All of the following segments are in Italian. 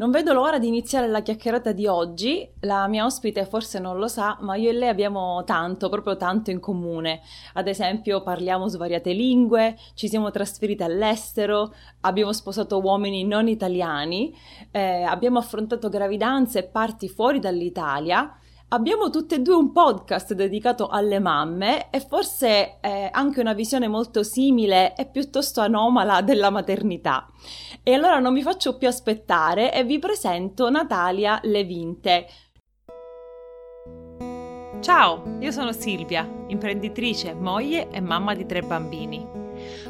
Non vedo l'ora di iniziare la chiacchierata di oggi. La mia ospite forse non lo sa, ma io e lei abbiamo tanto, proprio tanto in comune. Ad esempio, parliamo svariate lingue, ci siamo trasferite all'estero, abbiamo sposato uomini non italiani, eh, abbiamo affrontato gravidanze e parti fuori dall'Italia Abbiamo tutte e due un podcast dedicato alle mamme e forse eh, anche una visione molto simile e piuttosto anomala della maternità. E allora non vi faccio più aspettare e vi presento Natalia Levinte. Ciao, io sono Silvia, imprenditrice, moglie e mamma di tre bambini.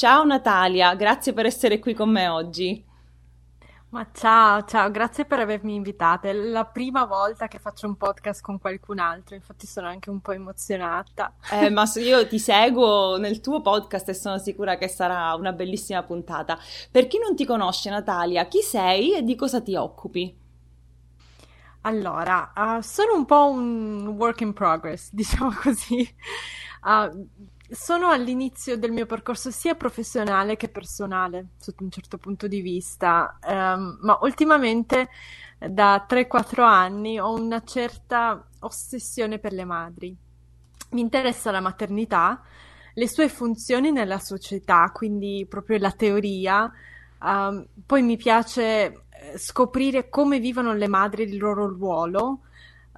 Ciao Natalia, grazie per essere qui con me oggi. Ma ciao, ciao, grazie per avermi invitata. È la prima volta che faccio un podcast con qualcun altro, infatti sono anche un po' emozionata. Eh, ma io ti seguo nel tuo podcast e sono sicura che sarà una bellissima puntata. Per chi non ti conosce, Natalia, chi sei e di cosa ti occupi? Allora, uh, sono un po' un work in progress, diciamo così. Uh, sono all'inizio del mio percorso sia professionale che personale, sotto un certo punto di vista, um, ma ultimamente da 3-4 anni ho una certa ossessione per le madri. Mi interessa la maternità, le sue funzioni nella società, quindi proprio la teoria. Um, poi mi piace eh, scoprire come vivono le madri il loro ruolo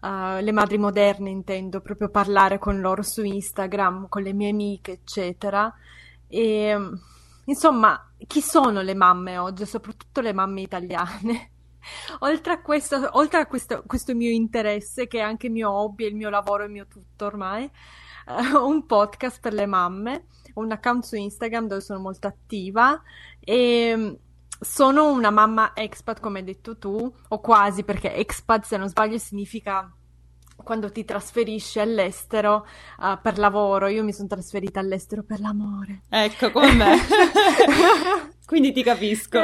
uh, le madri moderne intendo, proprio parlare con loro su Instagram, con le mie amiche, eccetera. E insomma, chi sono le mamme oggi, soprattutto le mamme italiane? oltre a, questo, oltre a questo, questo, mio interesse, che è anche il mio hobby, il mio lavoro, il mio tutto ormai, uh, un podcast per le mamme, un account su Instagram dove sono molto attiva e sono una mamma expat, come hai detto tu, o quasi, perché expat, se non sbaglio, significa quando ti trasferisci all'estero uh, per lavoro. Io mi sono trasferita all'estero per l'amore. Ecco, come me. Quindi ti capisco.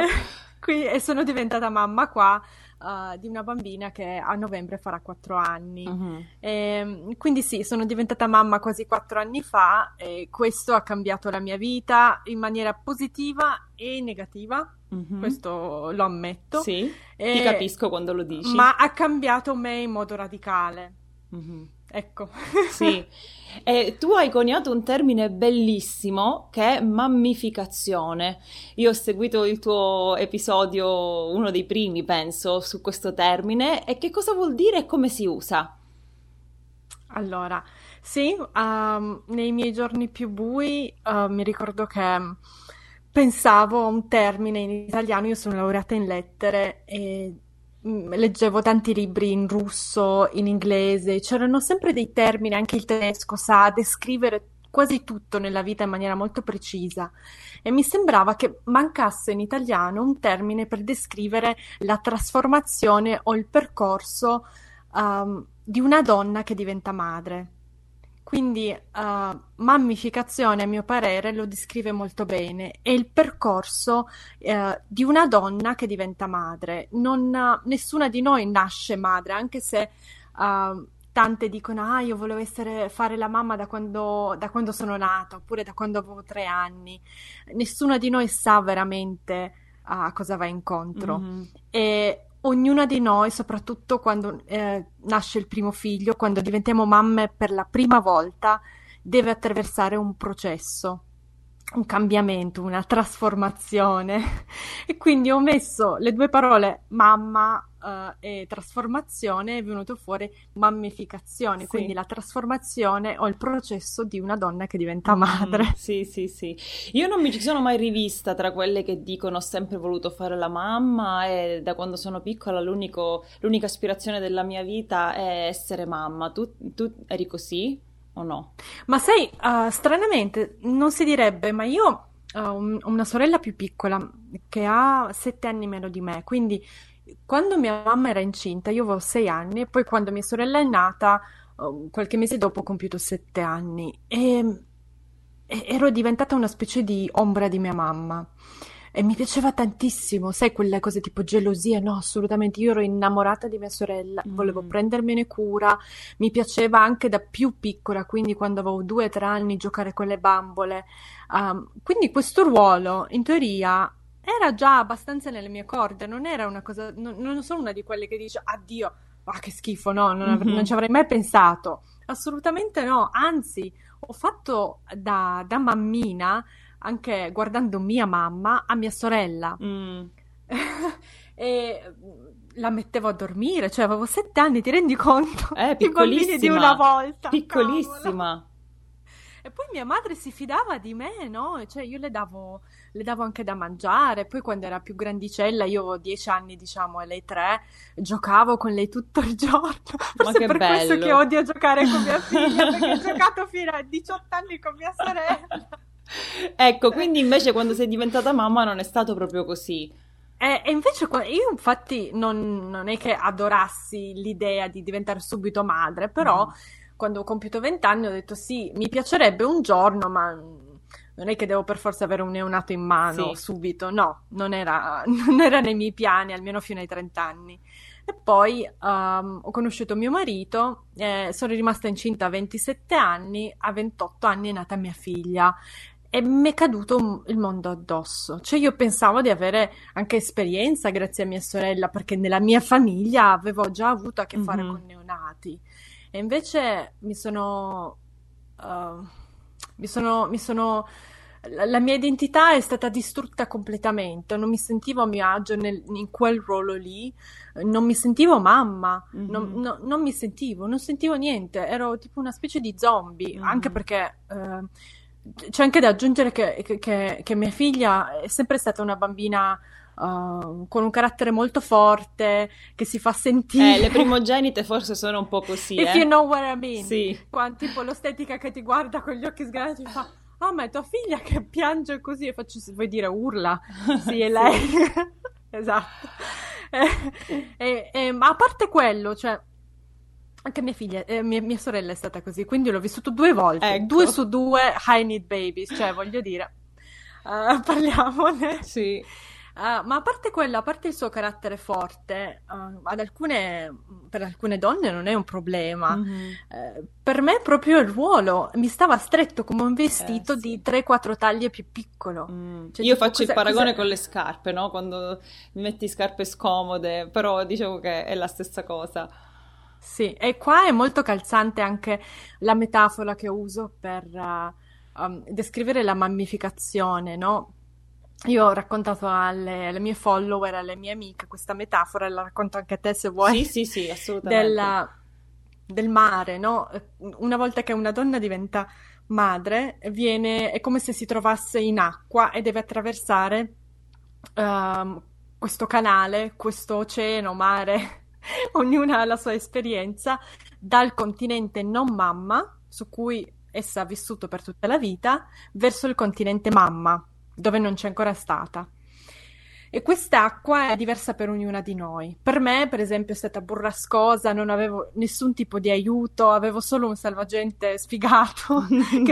Qui, e sono diventata mamma qua uh, di una bambina che a novembre farà quattro anni. Uh-huh. E, ehm, quindi sì, sono diventata mamma quasi quattro anni fa e questo ha cambiato la mia vita in maniera positiva e negativa. Uh-huh. Questo lo ammetto. Sì, e, ti capisco quando lo dici. Ma ha cambiato me in modo radicale. Uh-huh. Ecco. Sì. E tu hai coniato un termine bellissimo che è mammificazione. Io ho seguito il tuo episodio, uno dei primi, penso, su questo termine. E che cosa vuol dire e come si usa? Allora, sì, um, nei miei giorni più bui uh, mi ricordo che pensavo a un termine in italiano, io sono laureata in lettere e leggevo tanti libri in russo, in inglese, c'erano sempre dei termini, anche il tedesco sa descrivere quasi tutto nella vita in maniera molto precisa e mi sembrava che mancasse in italiano un termine per descrivere la trasformazione o il percorso um, di una donna che diventa madre. Quindi uh, mammificazione, a mio parere, lo descrive molto bene. È il percorso uh, di una donna che diventa madre. Non, uh, nessuna di noi nasce madre, anche se tante dicono: Ah, io volevo essere, fare la mamma da quando, da quando sono nata, oppure da quando avevo tre anni. Nessuna di noi sa veramente a cosa va incontro. Mm-hmm. E ognuna di noi, soprattutto quando eh, nasce il primo figlio, quando diventiamo mamme per la prima volta, deve attraversare un processo, un cambiamento, una trasformazione. e quindi ho messo le due parole mamma uh, e trasformazione è venuto fuori mammificazione, sì. quindi la trasformazione o il processo di una donna che diventa mm, madre. Mm, sì, sì, sì. Io non mi ci sono mai rivista tra quelle che dicono ho sempre voluto fare la mamma e da quando sono piccola l'unica aspirazione della mia vita è essere mamma. Tu, tu eri così? O no? Ma sai, uh, stranamente non si direbbe, ma io uh, una sorella più piccola che ha sette anni meno di me, quindi quando mia mamma era incinta io avevo sei anni e poi quando mia sorella è nata, uh, qualche mese dopo ho compiuto sette anni e, e ero diventata una specie di ombra di mia mamma. E mi piaceva tantissimo, sai, quelle cose tipo gelosia, no, assolutamente, io ero innamorata di mia sorella, mm. volevo prendermene cura, mi piaceva anche da più piccola, quindi quando avevo due o tre anni giocare con le bambole. Um, quindi questo ruolo, in teoria, era già abbastanza nelle mie corde, non era una cosa, non, non sono una di quelle che dice, addio, ah che schifo, no, non, mm-hmm. non ci avrei mai pensato. Assolutamente no, anzi, ho fatto da, da mammina anche guardando mia mamma a mia sorella. Mm. e la mettevo a dormire, cioè avevo sette anni, ti rendi conto? Eh, piccolissima. di una volta. Piccolissima. Cavolo. E poi mia madre si fidava di me, no? Cioè io le davo, le davo anche da mangiare. Poi quando era più grandicella, io avevo dieci anni, diciamo, e lei tre, giocavo con lei tutto il giorno. Forse per bello. questo che odio giocare con mia figlia, perché ho giocato fino a 18 anni con mia sorella. Ecco, quindi invece quando sei diventata mamma non è stato proprio così. E, e invece io infatti non, non, è che adorassi l'idea di diventare subito madre, però mm. quando ho compiuto vent'anni ho detto sì, mi piacerebbe un giorno, ma non è che devo per forza avere un neonato in mano sì. subito, no, non era, non era, nei miei piani, almeno fino ai 30 anni. E poi um, ho conosciuto mio marito, eh, sono rimasta incinta a 27 anni, a 28 anni è nata mia figlia e mi è caduto il mondo addosso. Cioè io pensavo di avere anche esperienza grazie a mia sorella, perché nella mia famiglia avevo già avuto a che fare mm-hmm. con neonati. E invece mi sono... Uh, mi sono, mi sono la mia identità è stata distrutta completamente, non mi sentivo a mio agio nel, in quel ruolo lì, non mi sentivo mamma, mm-hmm. non, no, non, mi sentivo, non sentivo niente, ero tipo una specie di zombie, mm-hmm. anche perché eh, c'è anche da aggiungere che, che, che, mia figlia è sempre stata una bambina uh, con un carattere molto forte, che si fa sentire. Eh, le primogenite forse sono un po' così. If eh? you know what I mean. Sì. Quando, tipo l'ostetica che ti guarda con gli occhi sgranati e fa ah ma è tua figlia che piange così e faccio, vuoi dire urla? Sì, è lei. esatto. E, e, e, ma a parte quello, cioè anche mia figlia, eh, mia, mia, sorella è stata così, quindi l'ho vissuto due volte, ecco. due su due high need babies, cioè voglio dire, uh, parliamone. Sì. Uh, ma a parte quello, a parte il suo carattere forte, uh, ad alcune, per alcune donne non è un problema. Mm-hmm. Uh, per me proprio il ruolo mi stava stretto come un vestito eh, sì. di 3-4 taglie più piccolo. Mm. Cioè, Io tipo, faccio il paragone cos'è? con le scarpe, no? Quando metti scarpe scomode, però dicevo che è la stessa cosa. Sì, e qua è molto calzante anche la metafora che uso per uh, um, descrivere la mammificazione, no? Io ho raccontato alle, alle, mie follower, alle mie amiche questa metafora, e la racconto anche a te se vuoi. Sì, sì, sì, assolutamente. Della, del mare, no? Una volta che una donna diventa madre, viene, è come se si trovasse in acqua e deve attraversare um, questo canale, questo oceano, mare, ognuna ha la sua esperienza, dal continente non mamma, su cui essa ha vissuto per tutta la vita, verso il continente mamma, dove non c'è ancora stata. E quest'acqua è diversa per ognuna di noi. Per me, per esempio, è stata burrascosa, non avevo nessun tipo di aiuto, avevo solo un salvagente sfigato che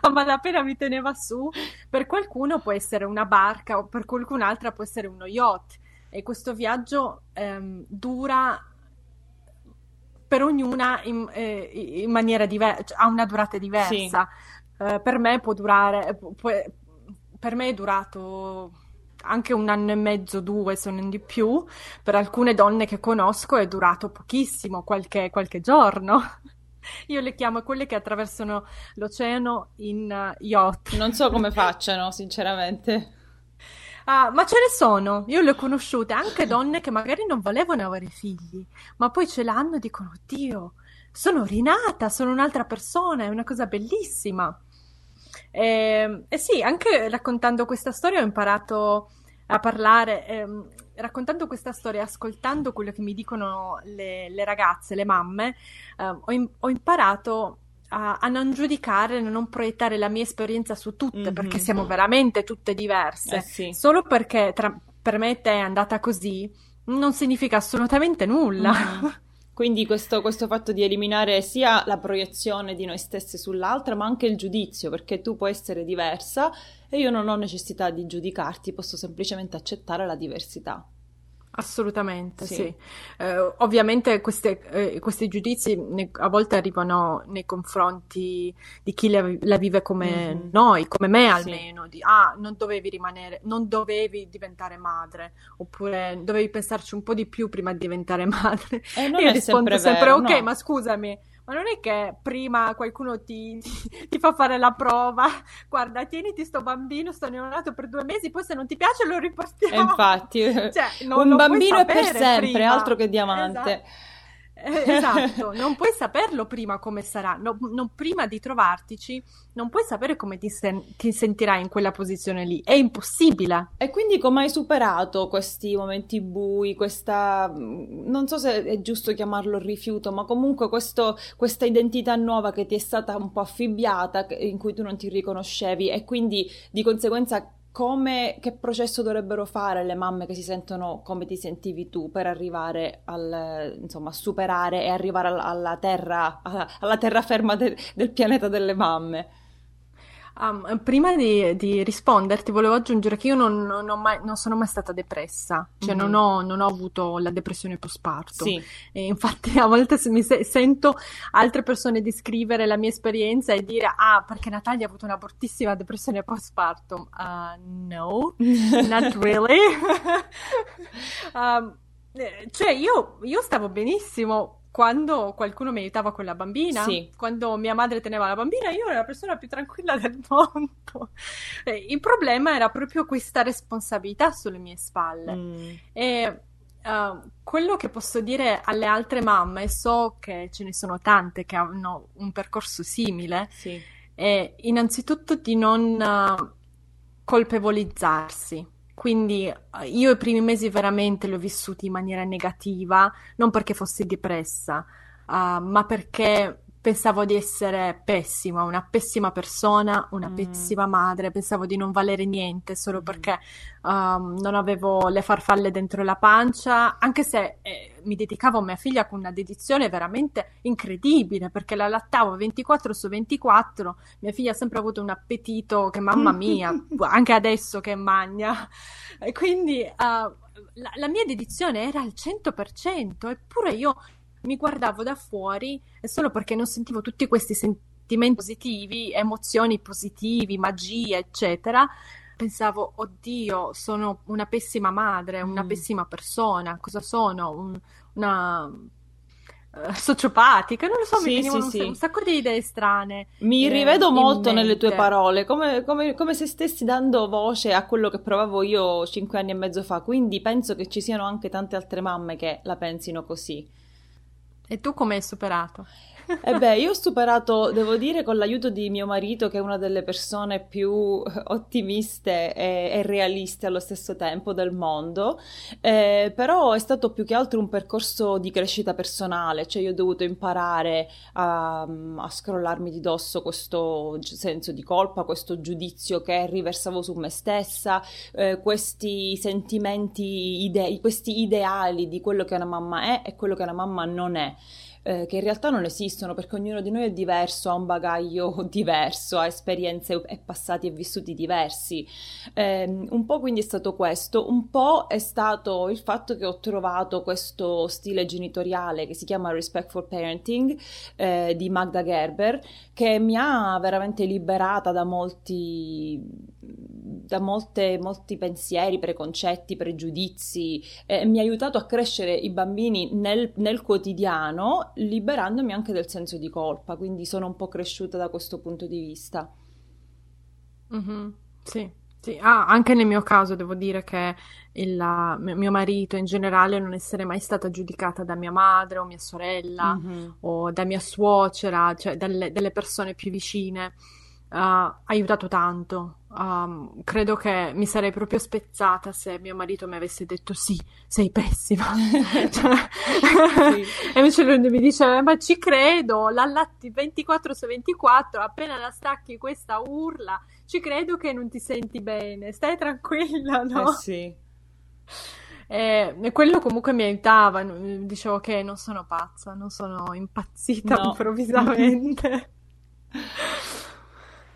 a malapena mi teneva su. Per qualcuno può essere una barca o per qualcun'altra può essere uno yacht e questo viaggio ehm, dura per ognuna in, eh, in maniera diversa, cioè, ha una durata diversa. Sì. Eh, per me può durare, può, per me è durato anche un anno e mezzo, due, se non di più. Per alcune donne che conosco è durato pochissimo, qualche, qualche giorno. Io le chiamo quelle che attraversano l'oceano in uh, yacht. Non so come facciano, sinceramente. Ah, ma ce ne sono, io le ho conosciute, anche donne che magari non volevano avere figli, ma poi ce l'hanno e dicono, Dio, sono rinata, sono un'altra persona, è una cosa bellissima. E, ehm, e sì, anche raccontando questa storia ho imparato a parlare, ehm, raccontando questa storia, ascoltando quello che mi dicono le, le ragazze, le mamme, eh, ho, ho, imparato a, a, non giudicare, a non proiettare la mia esperienza su tutte, mm-hmm. perché siamo veramente tutte diverse. Eh sì. Solo perché tra, per me te è andata così, non significa assolutamente nulla. Mm-hmm. Quindi questo, questo, fatto di eliminare sia la proiezione di noi stesse sull'altra, ma anche il giudizio, perché tu puoi essere diversa e io non ho necessità di giudicarti, posso semplicemente accettare la diversità. Assolutamente, sì. sì. Eh, ovviamente queste, eh, questi giudizi ne, a volte arrivano nei confronti di chi la, la vive come mm-hmm. noi, come me almeno, sì. di ah, non dovevi rimanere, non dovevi diventare madre, oppure dovevi pensarci un po' di più prima di diventare madre. E non Io rispondo sempre, sempre ok, no. ma scusami ma non è che prima qualcuno ti, ti, ti, fa fare la prova, guarda, tieniti sto bambino, sto neonato per due mesi, poi se non ti piace lo riportiamo. E infatti, cioè, non, un bambino è per sempre, prima. altro che diamante. Esatto. Eh, esatto, non puoi saperlo prima come sarà, no, non, prima di trovartici, non puoi sapere come ti, sen- ti, sentirai in quella posizione lì, è impossibile. E quindi come hai superato questi momenti bui, questa, non so se è giusto chiamarlo rifiuto, ma comunque questo, questa identità nuova che ti è stata un po' affibbiata, in cui tu non ti riconoscevi e quindi di conseguenza come, che processo dovrebbero fare le mamme che si sentono come ti sentivi tu per arrivare al, insomma, superare e arrivare alla, alla terra, alla, alla terraferma de, del pianeta delle mamme? Um, prima di, di, risponderti, volevo aggiungere che io non, non, mai, non sono mai stata depressa, cioè mm-hmm. non, ho, non, ho, avuto la depressione postparto. Sì. E infatti, a volte mi se- sento altre persone descrivere la mia esperienza e dire: Ah, perché Natalia ha avuto una bruttissima depressione postpartum. Uh, no, not really. um, cioè, io, io stavo benissimo quando qualcuno mi aiutava con la bambina, sì. quando mia madre teneva la bambina, io ero la persona più tranquilla del mondo. il problema era proprio questa responsabilità sulle mie spalle. Mm. E uh, quello che posso dire alle altre mamme, so che ce ne sono tante che hanno un percorso simile, sì. è innanzitutto di non uh, colpevolizzarsi quindi eh, io i primi mesi veramente li ho vissuti in maniera negativa, non perché fossi depressa, uh, ma perché pensavo di essere pessima, una pessima persona, una mm. pessima madre, pensavo di non valere niente solo mm. perché um, non avevo le farfalle dentro la pancia, anche se eh, mi dedicavo a mia figlia con una dedizione veramente incredibile perché la lattavo 24 su 24, mia figlia ha sempre avuto un appetito che mamma mia, anche adesso che magna, e quindi uh, la, la mia dedizione era al 100%, eppure io mi guardavo da fuori e solo perché non sentivo tutti questi sentimenti positivi, emozioni positivi, magie, eccetera, pensavo, oddio, sono una pessima madre, una mm. pessima persona, cosa sono? Un, una uh, sociopatica, non lo so, sì, mi venivano sì, un, sì. un, sacco di idee strane. Mi eh, rivedo molto nelle tue parole, come, come, come, se stessi dando voce a quello che provavo io cinque anni e mezzo fa, quindi penso che ci siano anche tante altre mamme che la pensino così. E tu come hai superato? E beh, io ho superato, devo dire, con l'aiuto di mio marito, che è una delle persone più ottimiste e, e realiste allo stesso tempo del mondo, eh, però è stato più che altro un percorso di crescita personale, cioè io ho dovuto imparare a, a scrollarmi di dosso questo senso di colpa, questo giudizio che riversavo su me stessa, eh, questi sentimenti, ide- questi ideali di quello che una mamma è e quello che una mamma non è eh, che in realtà non esistono perché ognuno di noi è diverso, ha un bagaglio diverso, ha esperienze e passati e vissuti diversi. Eh, un po' quindi è stato questo, un po' è stato il fatto che ho trovato questo stile genitoriale che si chiama Respectful Parenting eh, di Magda Gerber che mi ha veramente liberata da molti da molte, molti pensieri, preconcetti, pregiudizi, eh, mi ha aiutato a crescere i bambini nel, nel, quotidiano, liberandomi anche del senso di colpa, quindi sono un po' cresciuta da questo punto di vista. Mm-hmm. Sì, sì. Ah, anche nel mio caso devo dire che il, mio marito in generale non essere mai stata giudicata da mia madre o mia sorella mm-hmm. o da mia suocera, cioè dalle, dalle persone più vicine ha aiutato tanto. Um, credo che mi sarei proprio spezzata se mio marito mi avesse detto sì, sei pessima. cioè, sì. e invece lui mi dice, ma ci credo, l'allatti 24 su 24, appena la stacchi questa urla, ci credo che non ti senti bene, stai tranquilla, no? Eh sì. E, e quello comunque mi aiutava, dicevo che non sono pazza, non sono impazzita no. improvvisamente.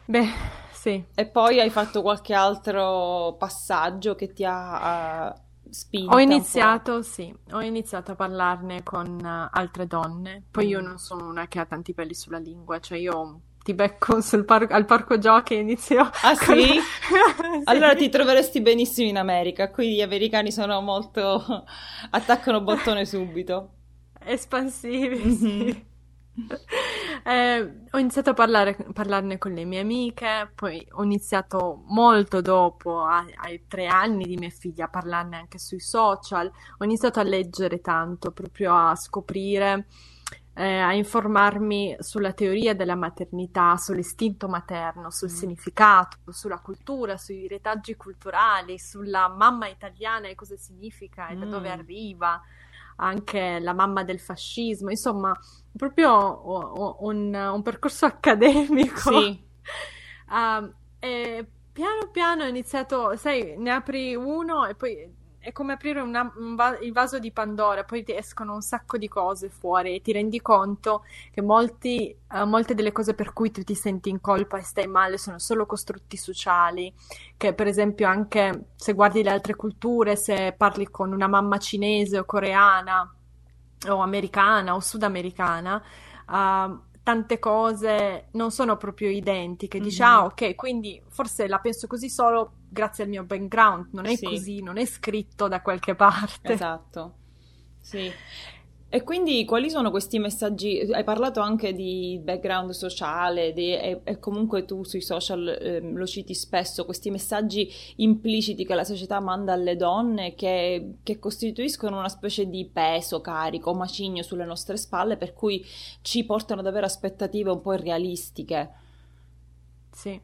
Beh, sì. E poi hai fatto qualche altro passaggio che ti ha uh, spinto? Ho iniziato, sì, ho iniziato a parlarne con uh, altre donne. Poi mm. io non sono una che ha tanti peli sulla lingua, cioè io ti becco par- al parco giochi e inizio. Ah sì? Con... sì? Allora ti troveresti benissimo in America. Qui gli americani sono molto. attaccano bottone subito. Espansivi, mm-hmm. sì. Eh, ho iniziato a parlare, parlarne con le mie amiche, poi ho iniziato molto dopo, ai, ai, tre anni di mia figlia, a parlarne anche sui social. Ho iniziato a leggere tanto, proprio a scoprire, eh, a informarmi sulla teoria della maternità, sull'istinto materno, sul mm. significato, sulla cultura, sui retaggi culturali, sulla mamma italiana e cosa significa e mm. da dove mm. arriva anche la mamma del fascismo, insomma, proprio un, un percorso accademico. Sì. uh, e piano piano ho iniziato, sai, ne apri uno e poi è come aprire una, un va- il vaso di Pandora, poi ti escono un sacco di cose fuori e ti rendi conto che molti, uh, molte delle cose per cui tu ti senti in colpa e stai male sono solo costrutti sociali, che per esempio anche se guardi le altre culture, se parli con una mamma cinese o coreana o americana o sudamericana, uh, tante cose non sono proprio identiche. Dici, mm-hmm. ah, ok, quindi forse la penso così solo grazie al mio background, non è sì. così, non è scritto da qualche parte. Esatto. Sì. E quindi quali sono questi messaggi? Hai parlato anche di background sociale di, e, e, comunque tu sui social eh, lo citi spesso, questi messaggi impliciti che la società manda alle donne che, che, costituiscono una specie di peso, carico, macigno sulle nostre spalle per cui ci portano ad avere aspettative un po' irrealistiche. Sì,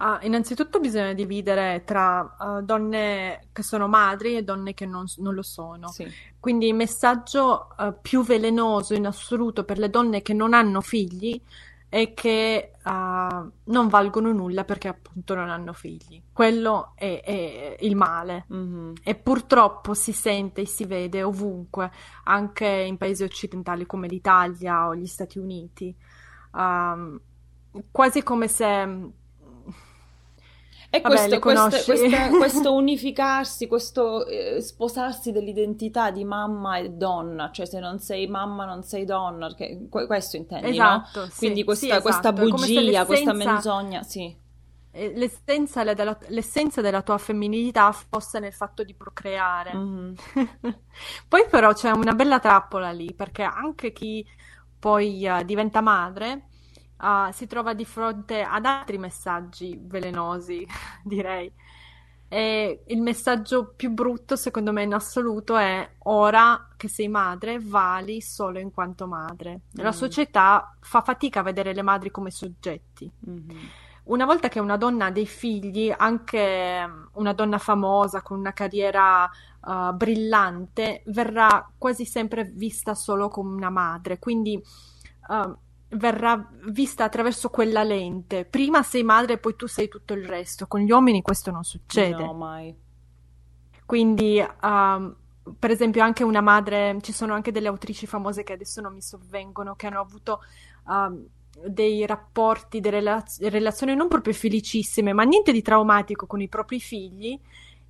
ah, innanzitutto bisogna dividere tra uh, donne che sono madri e donne che non, non lo sono. Sì. Quindi il messaggio uh, più velenoso in assoluto per le donne che non hanno figli è che uh, non valgono nulla perché appunto non hanno figli. Quello è, è il male mm-hmm. e purtroppo si sente e si vede ovunque, anche in paesi occidentali come l'Italia o gli Stati Uniti. Um, quasi come se... E Vabbè, questo, questo, questo, unificarsi, questo eh, sposarsi dell'identità di mamma e donna, cioè se non sei mamma non sei donna, perché questo intendi, esatto, no? Sì, Quindi questa, sì, esatto. questa bugia, questa menzogna, sì. Eh, l'essenza della, l'essenza della, tua femminilità fosse nel fatto di procreare. Mm-hmm. poi però c'è una bella trappola lì, perché anche chi poi uh, diventa madre uh, si trova di fronte ad altri messaggi velenosi, direi. E il messaggio più brutto, secondo me, in assoluto è ora che sei madre, vali solo in quanto madre. Mm. La società fa fatica a vedere le madri come soggetti. Mm-hmm. Una volta che una donna ha dei figli, anche una donna famosa con una carriera uh, brillante, verrà quasi sempre vista solo come una madre. Quindi uh, verrà vista attraverso quella lente. Prima sei madre e poi tu sei tutto il resto. Con gli uomini questo non succede. No, mai. Quindi, um, per esempio, anche una madre, ci sono anche delle autrici famose che adesso non mi sovvengono, che hanno avuto um, dei rapporti, delle relaz- relazioni non proprio felicissime, ma niente di traumatico con i propri figli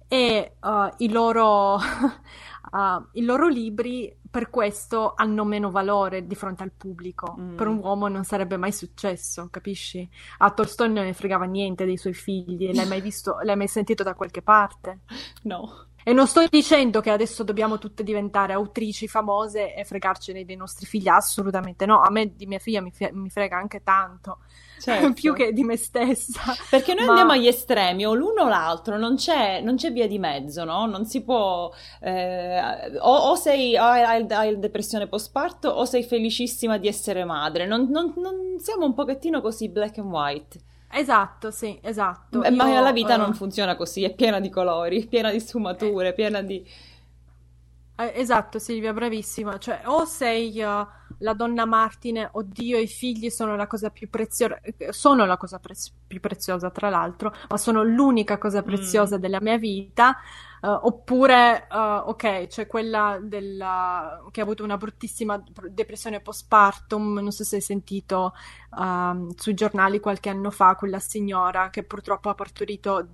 e uh, i, loro, uh, i loro libri per questo hanno meno valore di fronte al pubblico. Mm. Per un uomo non sarebbe mai successo, capisci? A Tolstoi non ne fregava niente dei suoi figli, l'hai mai visto, l'hai mai sentito da qualche parte? No. E non sto dicendo che adesso dobbiamo tutte diventare autrici famose e fregarcene dei nostri figli, assolutamente no. A me di mia figlia mi, mi frega anche tanto, certo. più che di me stessa. Perché noi Ma... andiamo agli estremi, o l'uno o l'altro, non c'è, non c'è via di mezzo, no? Non si può... Eh, o, o, sei, o hai, hai, depressione postparto o sei felicissima di essere madre. Non, non, non siamo un pochettino così black and white. Esatto, sì, esatto. Ma Io, la vita eh, non funziona così, è piena di colori, piena di sfumature, piena di... Eh, esatto, Silvia, bravissima. Cioè, o sei eh, la donna Martine, oddio, i figli sono la cosa più preziosa, sono la cosa prez- più preziosa, tra l'altro, ma sono l'unica cosa Mm, preziosa della mia vita. Eh, oppure, eh, ok, c'è quella della, che ha avuto una bruttissima depressione postpartum, non so se hai sentito ehm, sui giornali qualche anno fa, quella signora che purtroppo ha partorito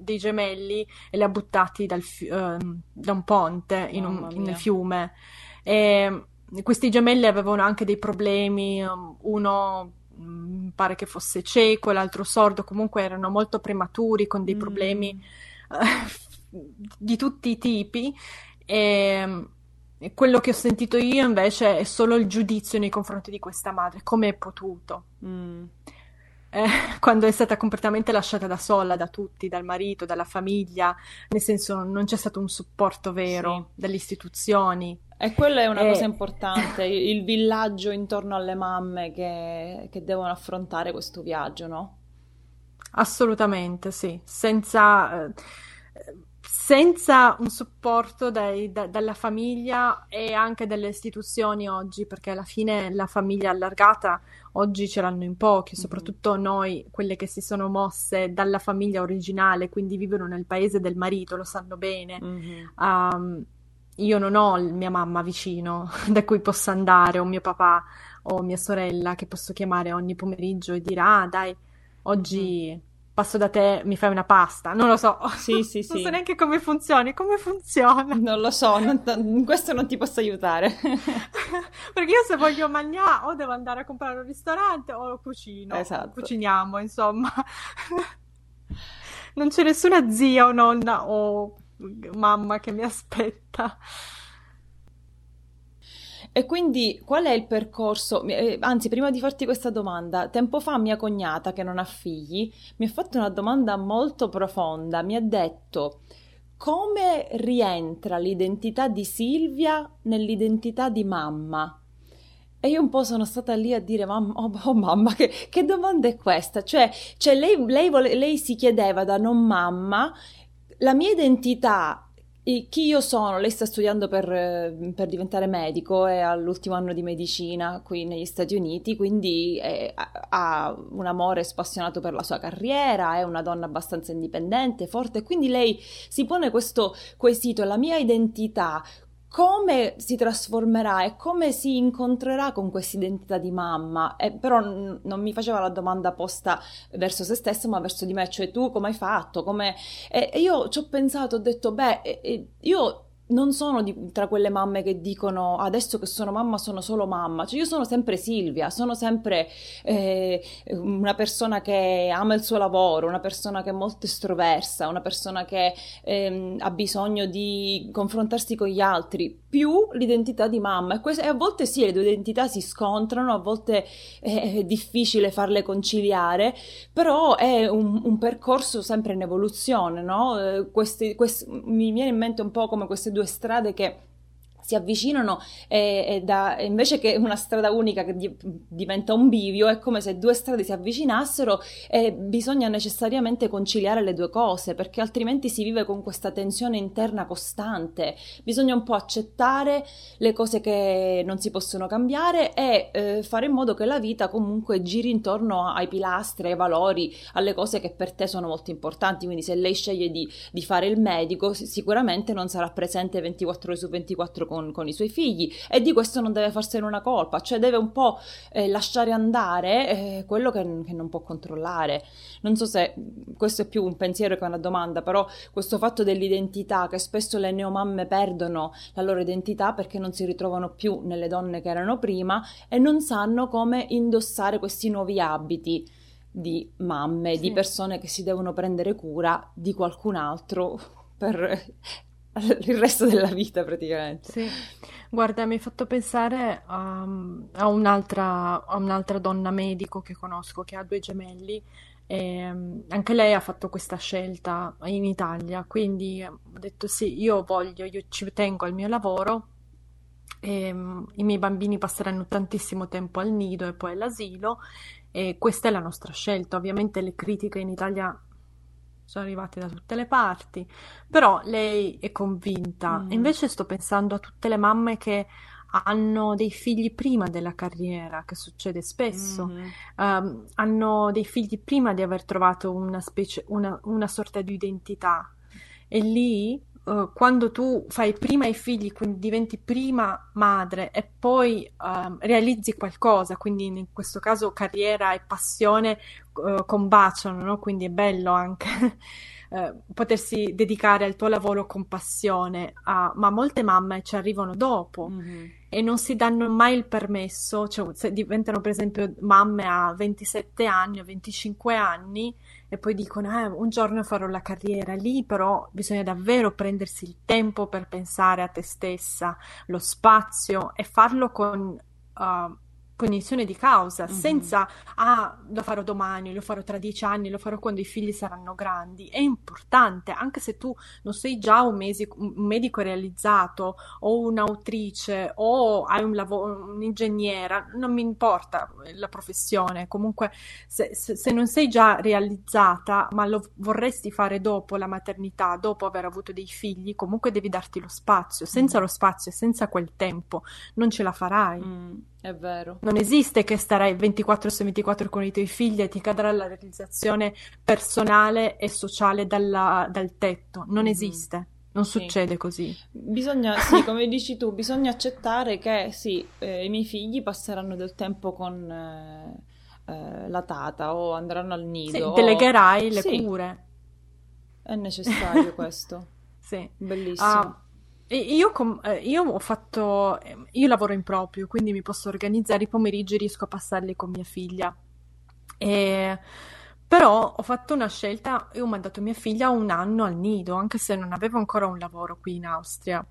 dei gemelli e li ha buttati dal ehm, da un ponte in un- mia. fiume. E questi gemelli avevano anche dei problemi, uno mm, pare che fosse cieco, l'altro sordo, comunque erano molto prematuri con dei problemi Mm, di tutti i tipi. E, e quello che ho sentito io invece è solo il giudizio nei confronti di questa madre, come è potuto mm. eh, quando è stata completamente lasciata da sola da tutti, dal marito, dalla famiglia, nel senso non c'è stato un supporto Sì. vero dalle istituzioni. E quella è una cosa E- importante, il il villaggio intorno alle mamme che, che devono affrontare questo viaggio, no? Assolutamente, sì, senza, eh, senza un supporto dai- da- dalla famiglia e anche dalle istituzioni oggi, perché alla fine la famiglia allargata oggi ce l'hanno in pochi, Mhm, soprattutto noi, quelle che si sono mosse dalla famiglia originale, quindi vivono nel paese del marito, lo sanno bene. mhm. Um, io non ho mia mamma vicino da cui posso andare, o mio papà o mia sorella che posso chiamare ogni pomeriggio e dire: Ah, dai, oggi passo da te, mi fai una pasta. Non lo so, Sì, sì, non so sì. neanche come funzioni, come funziona. Non lo so, non- in questo non ti posso aiutare. Perché io se voglio mangiare o devo andare a comprare al ristorante o cucino, o Esatto. cuciniamo, insomma. Non c'è nessuna zia o nonna o mamma che mi aspetta. E quindi qual è il percorso? Eh, Anzi, prima di farti questa domanda, tempo fa mia cognata, che non ha figli, mi ha fatto una domanda molto profonda. Mi ha detto: come rientra l'identità di Silvia nell'identità di mamma? E io un po' sono stata lì a dire, mamma, oh, oh, mamma, che, che domanda è questa? Cioè, cioè lei, lei vole- lei si chiedeva da non mamma la mia identità, e chi io sono, lei sta studiando per, eh, per diventare medico, è all'ultimo anno di medicina qui negli Stati Uniti, quindi è- ha un amore spassionato per la sua carriera, è una donna abbastanza indipendente, forte, quindi lei si pone questo quesito, la mia identità. Come si trasformerà e come si incontrerà con questa identità di mamma? Eh, però n- non mi faceva la domanda posta verso se stessa, ma verso di me, cioè tu come hai fatto? Come e io ci ho pensato, ho detto, beh, e io non sono di- tra quelle mamme che dicono adesso che sono mamma sono solo mamma, cioè io sono sempre Silvia, sono sempre eh, una persona che ama il suo lavoro, una persona che è molto estroversa, una persona che ehm, ha bisogno di confrontarsi con gli altri, più l'identità di mamma. E, que- e a volte sì, le due identità si scontrano, a volte è è difficile farle conciliare, però è un, un percorso sempre in evoluzione, no? Eh, questi- quest- mi viene in mente un po' come queste due strade che si avvicinano e, e da- invece che una strada unica che di- diventa un bivio, è come se due strade si avvicinassero e bisogna necessariamente conciliare le due cose, perché altrimenti si vive con questa tensione interna costante. Bisogna un po' accettare le cose che non si possono cambiare e eh, fare in modo che la vita comunque giri intorno ai pilastri, ai valori, alle cose che per te sono molto importanti. Quindi se lei sceglie di, di fare il medico, si- sicuramente non sarà presente 24 ore su 24 con, con i suoi figli e di questo non deve farsene una colpa, cioè deve un po' eh, lasciare andare eh, quello che, che non può controllare. Non so se questo è più un pensiero che una domanda, però questo fatto dell'identità, che spesso le neomamme perdono la loro identità perché non si ritrovano più nelle donne che erano prima e non sanno come indossare questi nuovi abiti di mamme, di Sì. persone che si devono prendere cura di qualcun altro per il resto della vita praticamente. Sì, guarda, mi hai fatto pensare a, a un'altra a un'altra donna medico che conosco che ha due gemelli e mm, anche lei ha fatto questa scelta in Italia, quindi eh, ho detto sì, io voglio, io ci tengo al mio lavoro e mm, i miei bambini passeranno tantissimo tempo al nido e poi all'asilo e questa è la nostra scelta. Ovviamente le critiche in Italia sono arrivate da tutte le parti, però lei è convinta. Mm. Invece sto pensando a tutte le mamme che hanno dei figli prima della carriera, che succede spesso, mm-hmm. um, hanno dei figli prima di aver trovato una, specie, una, una sorta di identità. E lì, uh, quando tu fai prima i figli, quindi diventi prima madre e poi uh, realizzi qualcosa, quindi in questo caso carriera e passione uh, combaciano, no? quindi è bello anche. Eh, potersi dedicare al tuo lavoro con passione, a... ma molte mamme ci arrivano dopo mm-hmm. e non si danno mai il permesso, cioè se diventano per esempio mamme a 27 anni o 25 anni e poi dicono eh, un giorno farò la carriera lì, però bisogna davvero prendersi il tempo per pensare a te stessa, lo spazio e farlo con... Uh, cognizione di causa, mm-hmm. senza ah, lo farò domani, lo farò tra dieci anni, lo farò quando i figli saranno grandi. È importante, anche se tu non sei già un, mesico, un medico realizzato o un'autrice o hai un lavoro, un'ingegnera, non mi importa la professione. Comunque, se, se, se non sei già realizzata, ma lo vorresti fare dopo la maternità, dopo aver avuto dei figli, comunque devi darti lo spazio. Senza mm. lo spazio e senza quel tempo non ce la farai. Mm. È vero. Non esiste che starai 24 su 24 con i tuoi figli e ti cadrà la realizzazione personale e sociale dalla, dal tetto. Non mm esiste. Non sì. succede così. Bisogna, sì, come dici tu, bisogna accettare che sì, eh, i miei figli passeranno del tempo con eh, eh, la tata o andranno al nido. Sì, o... delegherai le sì. cure. È necessario questo. sì. Bellissimo. Uh, io, com- eh, io, ho fatto. Io lavoro in proprio, quindi mi posso organizzare i pomeriggi, riesco a passarli con mia figlia. E... Però ho fatto una scelta e ho mandato mia figlia un anno al nido, anche se non avevo ancora un lavoro qui in Austria.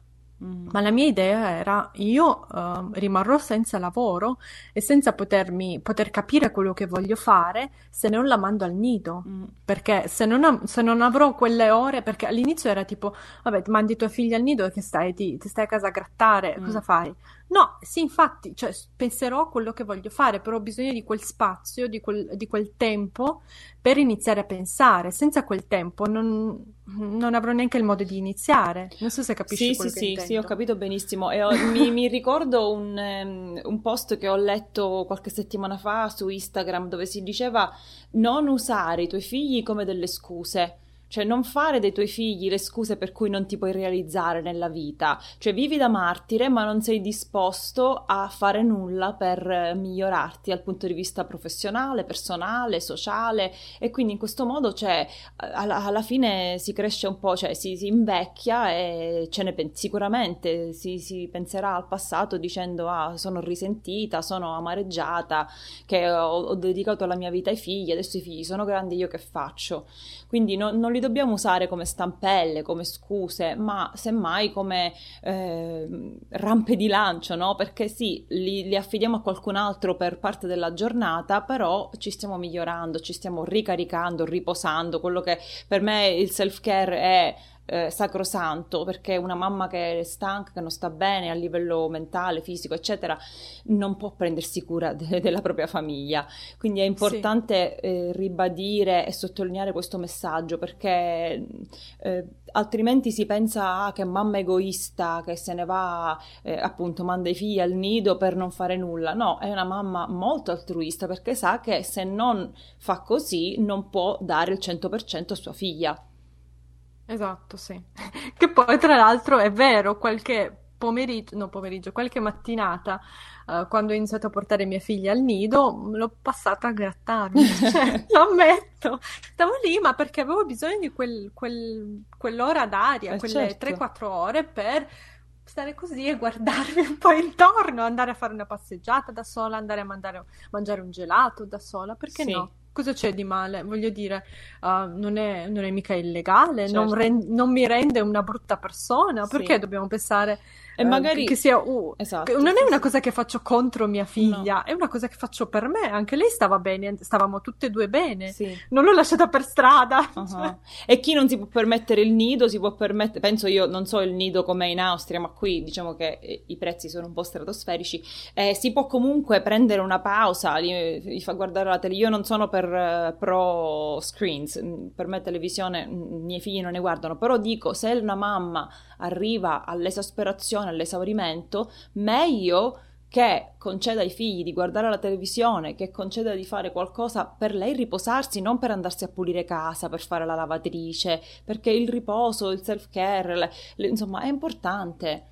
Mm. Ma la mia idea era io uh, rimarrò senza lavoro e senza potermi, poter capire quello che voglio fare se non la mando al nido. Mm. Perché se non, se non, avrò quelle ore, perché all'inizio era tipo, vabbè, mandi tua figlia al nido e che stai, ti, ti stai a casa a grattare, mm. cosa fai? No, sì, infatti, cioè, penserò a quello che voglio fare, però ho bisogno di quel spazio, di quel, di quel tempo per iniziare a pensare. Senza quel tempo non, non, avrò neanche il modo di iniziare. Non so se capisci sì, quello sì, che sì, intendo. sì, ho capito benissimo. E ho, mi, mi, ricordo un, um, un post che ho letto qualche settimana fa su Instagram dove si diceva non usare i tuoi figli come delle scuse cioè non fare dei tuoi figli le scuse per cui non ti puoi realizzare nella vita, cioè vivi da martire ma non sei disposto a fare nulla per migliorarti dal punto di vista professionale, personale, sociale e quindi in questo modo cioè, alla, alla fine si cresce un po', cioè si, si invecchia e pen- sicuramente si, si, penserà al passato dicendo ah sono risentita, sono amareggiata, che ho, ho dedicato la mia vita ai figli, adesso i figli sono grandi, io che faccio? Quindi no, non li dobbiamo usare come stampelle, come scuse, ma semmai come eh, rampe di lancio, no? Perché sì, li, li affidiamo a qualcun altro per parte della giornata, però ci stiamo migliorando, ci stiamo ricaricando, riposando. Quello che per me il self-care è eh, sacrosanto perché una mamma che è stanca, che non sta bene a livello mentale, fisico, eccetera, non può prendersi cura de- della propria famiglia. Quindi è importante sì. eh, ribadire e sottolineare questo messaggio perché eh, altrimenti si pensa ah, che mamma egoista che se ne va, eh, appunto, manda i figli al nido per non fare nulla. No, è una mamma molto altruista perché sa che se non fa così non può dare il 100% a sua figlia. Esatto, sì. Che poi tra l'altro è vero, qualche pomeriggio, no pomeriggio, qualche mattinata, uh, quando ho iniziato a portare mia figlia al nido, l'ho passata a grattarmi, cioè, lo ammetto. Stavo lì, ma perché avevo bisogno di quel, quel, quell'ora d'aria, eh quelle certo. 3-4 ore per stare così e guardarmi un po' intorno, andare a fare una passeggiata da sola, andare a mandare, mangiare un gelato da sola, perché sì. no? Cosa c'è di male? Voglio dire, uh, non, è, non, è, mica illegale, certo. non, rend- non, mi rende una brutta persona, perché sì. dobbiamo pensare e uh, magari... che sia... Uh, esatto, non è una cosa che faccio contro mia figlia, no. è una cosa che faccio per me, anche lei stava bene, stavamo tutte e due bene, sì. non l'ho lasciata per strada. Uh-huh. Cioè... E chi non si può permettere il nido, si può permettere, penso io, non so il nido com'è in Austria, ma qui diciamo che eh, i prezzi sono un po' stratosferici, eh, si può comunque prendere una pausa, gli, gli fa guardare la tele, io non sono per uh, pro screens, mm, per me televisione, mm, i miei figli non ne guardano, però dico, se una mamma arriva all'esasperazione, all'esaurimento, meglio che conceda ai figli di guardare la televisione, che conceda di fare qualcosa per lei riposarsi, non per andarsi a pulire casa, per fare la lavatrice, perché il riposo, il self-care, le, le, insomma, è importante.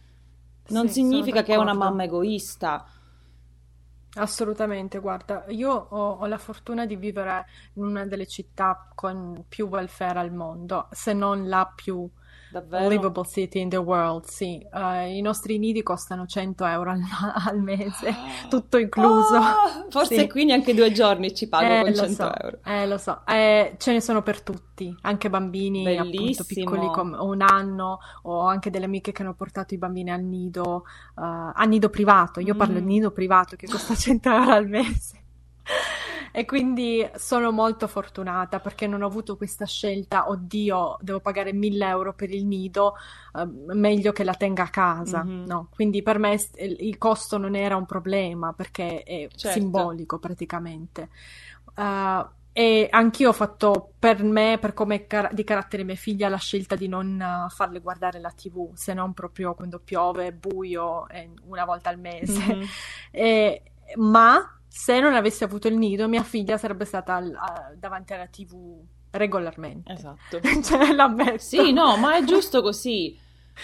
Non sì, significa che è una mamma egoista. Assolutamente, guarda, io ho, ho, la fortuna di vivere in una delle città con più welfare al mondo, se non la più Davvero? Livable City in the World, sì. Uh, I nostri nidi costano 100 euro al, al mese, ah. tutto incluso. Oh, forse sì. qui neanche due giorni ci pago eh, con 100 so, euro. Eh, lo so. Eh, ce ne sono per tutti, anche bambini appunto piccoli come un anno, o anche delle amiche che hanno portato i bambini al nido, uh, a nido privato. Io mm. parlo di nido privato che costa 100 euro al mese. E quindi sono molto fortunata perché non ho avuto questa scelta, oddio, devo pagare 1000 euro per il nido, uh, meglio che la tenga a casa, mm-hmm. no? Quindi per me il costo non era un problema perché è certo. simbolico praticamente. Uh, e anch'io ho fatto per me, per come car- di carattere mia figlia, la scelta di non uh, farle guardare la TV, se non proprio quando piove, buio, una volta al mese. Mm-hmm. E, ma se non avessi avuto il nido, mia figlia sarebbe stata al, a, davanti alla TV regolarmente. Esatto. cioè, l'ammetto. Sì, no, ma è giusto così.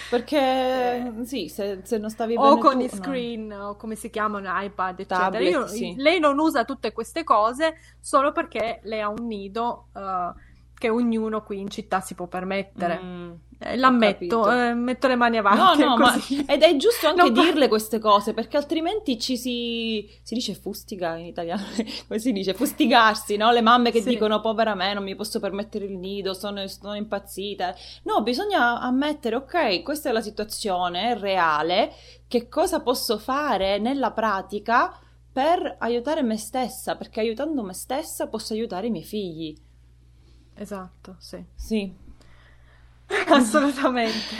Perché sì, se, se non stavi o con tu, i screen no. o come si chiamano iPad eccetera Tablet, Io, sì. lei non usa tutte queste cose solo perché lei ha un nido uh, che ognuno qui in città si può permettere mm. Eh, l'ammetto, eh, metto le mani avanti. No, no, ma, ed è giusto anche non dirle queste cose perché altrimenti ci si. si dice fustiga in italiano, come si dice? Fustigarsi, no? Le mamme che sì. dicono povera me, non mi posso permettere il nido, sono, sono impazzite. No, bisogna ammettere, ok, questa è la situazione, è reale, che cosa posso fare nella pratica per aiutare me stessa? Perché aiutando me stessa posso aiutare i miei figli. Esatto, sì. Sì. Assolutamente.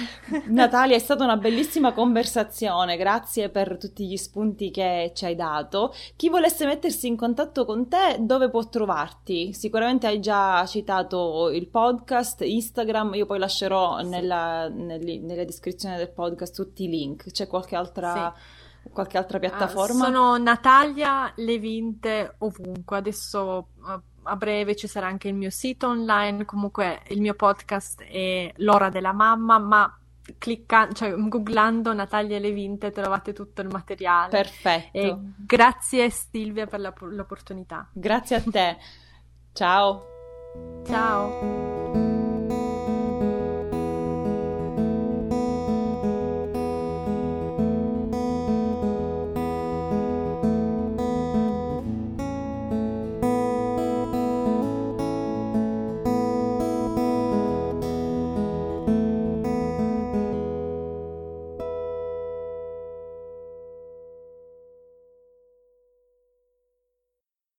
Natalia, è stata una bellissima conversazione, grazie per tutti gli spunti che ci hai dato. Chi volesse mettersi in contatto con te, dove può trovarti? Sicuramente hai già citato il podcast, Instagram, io poi lascerò sì. nella, nel, nella descrizione del podcast tutti i link. C'è qualche altra... Sì. Qualche altra piattaforma? Uh, sono Natalia Levinte ovunque. Adesso uh, a breve ci sarà anche il mio sito online, comunque il mio podcast è L'ora della mamma, ma cliccando, cioè googlando Natalia Levinte trovate tutto il materiale. Perfetto. E grazie Silvia per la, l'opportunità. Grazie a te. Ciao. Ciao.